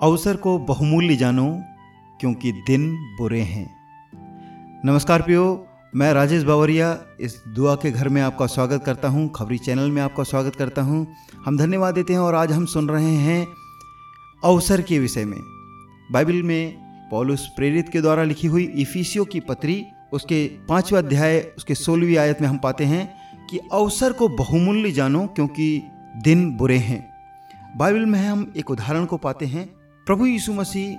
अवसर को बहुमूल्य जानो, क्योंकि दिन बुरे हैं। नमस्कार प्रियो, मैं राजेश बावरिया, इस दुआ के घर में आपका स्वागत करता हूँ, खबरी चैनल में आपका स्वागत करता हूँ। हम धन्यवाद देते हैं और आज हम सुन रहे हैं अवसर के विषय में। बाइबल में पॉलुस प्रेरित के द्वारा लिखी हुई इफिसियो की पत्री, उसके पांचवा अध्याय, उसके सोलहवीं आयत में हम पाते हैं कि अवसर को बहुमूल्य जानो, क्योंकि दिन बुरे हैं। बाइबल में हम एक उदाहरण को पाते हैं प्रभु यीशु मसीह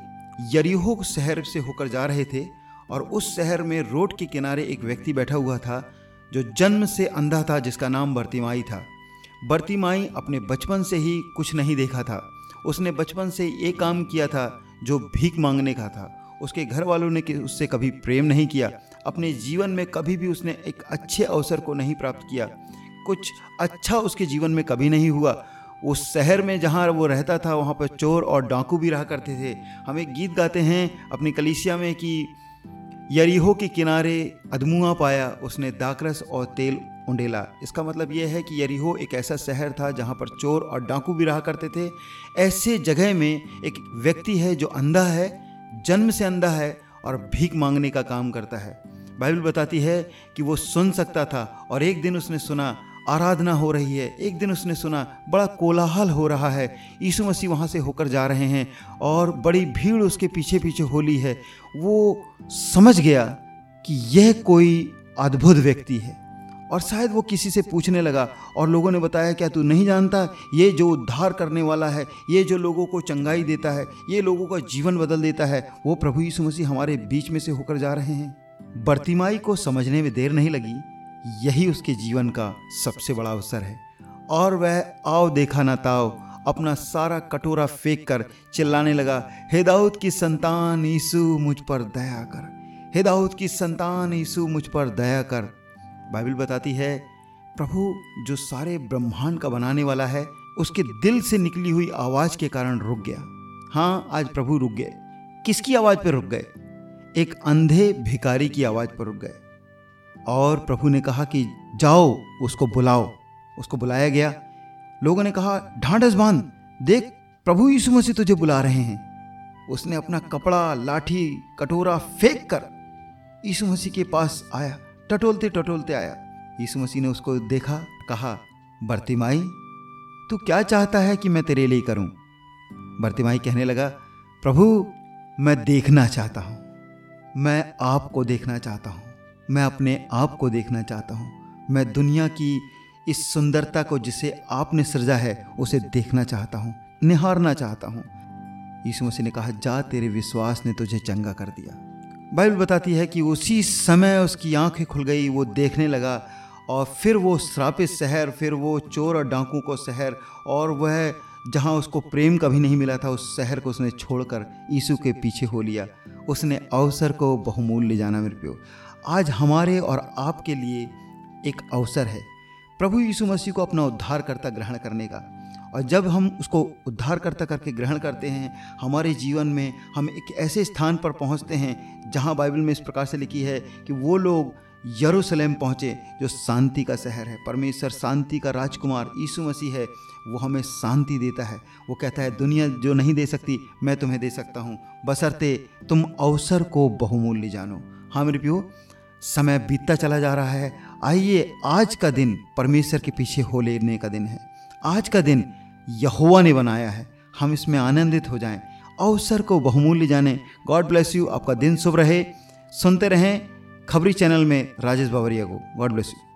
यरीहो शहर से होकर जा रहे थे और उस शहर में रोड के किनारे एक व्यक्ति बैठा हुआ था, जो जन्म से अंधा था, जिसका नाम बर्तिमाई था। बर्तिमाई अपने बचपन से ही कुछ नहीं देखा था। उसने बचपन से ये काम किया था, जो भीख मांगने का था। उसके घर वालों ने उससे कभी प्रेम नहीं किया। अपने जीवन में कभी भी उसने एक अच्छे अवसर को नहीं प्राप्त किया। कुछ अच्छा उसके जीवन में कभी नहीं हुआ। उस शहर में जहाँ वो रहता था, वहाँ पर चोर और डाकू भी रहा करते थे। हम एक गीत गाते हैं अपनी कलिसिया में कि, यरीहो के किनारे अदमुआ पाया, उसने दाकरस और तेल उंडेला। इसका मतलब यह है कि यरीहो एक ऐसा शहर था जहाँ पर चोर और डाकू भी रहा करते थे। ऐसे जगह में एक व्यक्ति है जो अंधा है, जन्म से अंधा है और भीख मांगने का काम करता है। बाइबल बताती है कि वो सुन सकता था और एक दिन उसने सुना आराधना हो रही है। एक दिन उसने सुना, बड़ा कोलाहल हो रहा है। यीशु मसीह वहाँ से होकर जा रहे हैं और बड़ी भीड़ उसके पीछे पीछे होली है। वो समझ गया कि यह कोई अद्भुत व्यक्ति है और शायद वो किसी से पूछने लगा और लोगों ने बताया, क्या तू नहीं जानता? ये जो उद्धार करने वाला है, ये जो लोगों को चंगाई देता है, ये लोगों का जीवन बदल देता है, वो प्रभु यीशु मसीह हमारे बीच में से होकर जा रहे हैं। बर्तिमाई को समझने में देर नहीं लगी। यही उसके जीवन का सबसे बड़ा अवसर है। और वह आओ देखा ना ताओ, अपना सारा कटोरा फेंक कर चिल्लाने लगा, हे दाऊद की संतान यीशु मुझ पर दया कर। हे दाऊद की संतान यीशु मुझ पर दया कर। बाइबल बताती है, प्रभु, जो सारे ब्रह्मांड का बनाने वाला है, उसके दिल से निकली हुई आवाज़ के कारण रुक गया। हाँ आज प्रभु रुक गए। किसकी आवाज़ पर रुक गए? एक अंधे भिकारी की आवाज़ पर रुक गए। और प्रभु ने कहा कि जाओ, उसको बुलाओ। उसको बुलाया गया। लोगों ने कहा, ढांढस बाँध, देख, प्रभु यीशु मसीह तुझे बुला रहे हैं। उसने अपना कपड़ा, लाठी, कटोरा फेंक कर यीशु मसीह के पास आया। टटोलते टटोलते आया। यीशु मसीह ने उसको देखा, कहा, बर्तिमाई, तू क्या चाहता है कि मैं तेरे लिए करूँ? बर्तिमाई कहने लगा, प्रभु, मैं देखना चाहता हूँ। मैं आपको देखना चाहता हूँ। मैं अपने आप को देखना चाहता हूँ। मैं दुनिया की इस सुंदरता को जिसे आपने सृजा है, उसे देखना चाहता हूँ, निहारना चाहता हूँ। यीशु मसीह ने कहा, जा, तेरे विश्वास ने तुझे चंगा कर दिया। बाइबल बताती है कि उसी समय उसकी आँखें खुल गई, वो देखने लगा और फिर वो श्रापित शहर, फिर वो चोर और डाकू को शहर और वह जहाँ उसको प्रेम कभी नहीं मिला था, उस शहर को उसने छोड़कर यीशु के पीछे हो लिया। उसने अवसर को बहुमूल्य जाना मेरे प्यो आज हमारे और आपके लिए एक अवसर है। प्रभु यीशु मसीह को अपना उद्धारकर्ता ग्रहण करने का। और जब हम उसको उद्धारकर्ता करके ग्रहण करते हैं, हमारे जीवन में हम एक ऐसे स्थान पर पहुँचते हैं, जहाँ बाइबल में इस प्रकार से लिखी है कि वो लोग यरूशलेम पहुँचे, जो शांति का शहर है। परमेश्वर शांति का राजकुमार यीशु मसीह है, वो हमें शांति देता है। वो कहता है, दुनिया जो नहीं दे सकती, मैं तुम्हें दे सकता हूँ। बसरते, तुम अवसर को बहुमूल्य जानो। हाँ मेरे प्यो समय बीतता चला जा रहा है। आइए, आज का दिन परमेश्वर के पीछे हो लेने का दिन है। आज का दिन यहुआ ने बनाया है। हम इसमें आनंदित हो जाएँ। अवसर को बहुमूल्य जाने। गॉड ब्लेस यू आपका दिन शुभ रहे। सुनते रहें खबरी चैनल में राजेश बावरिया को। God bless you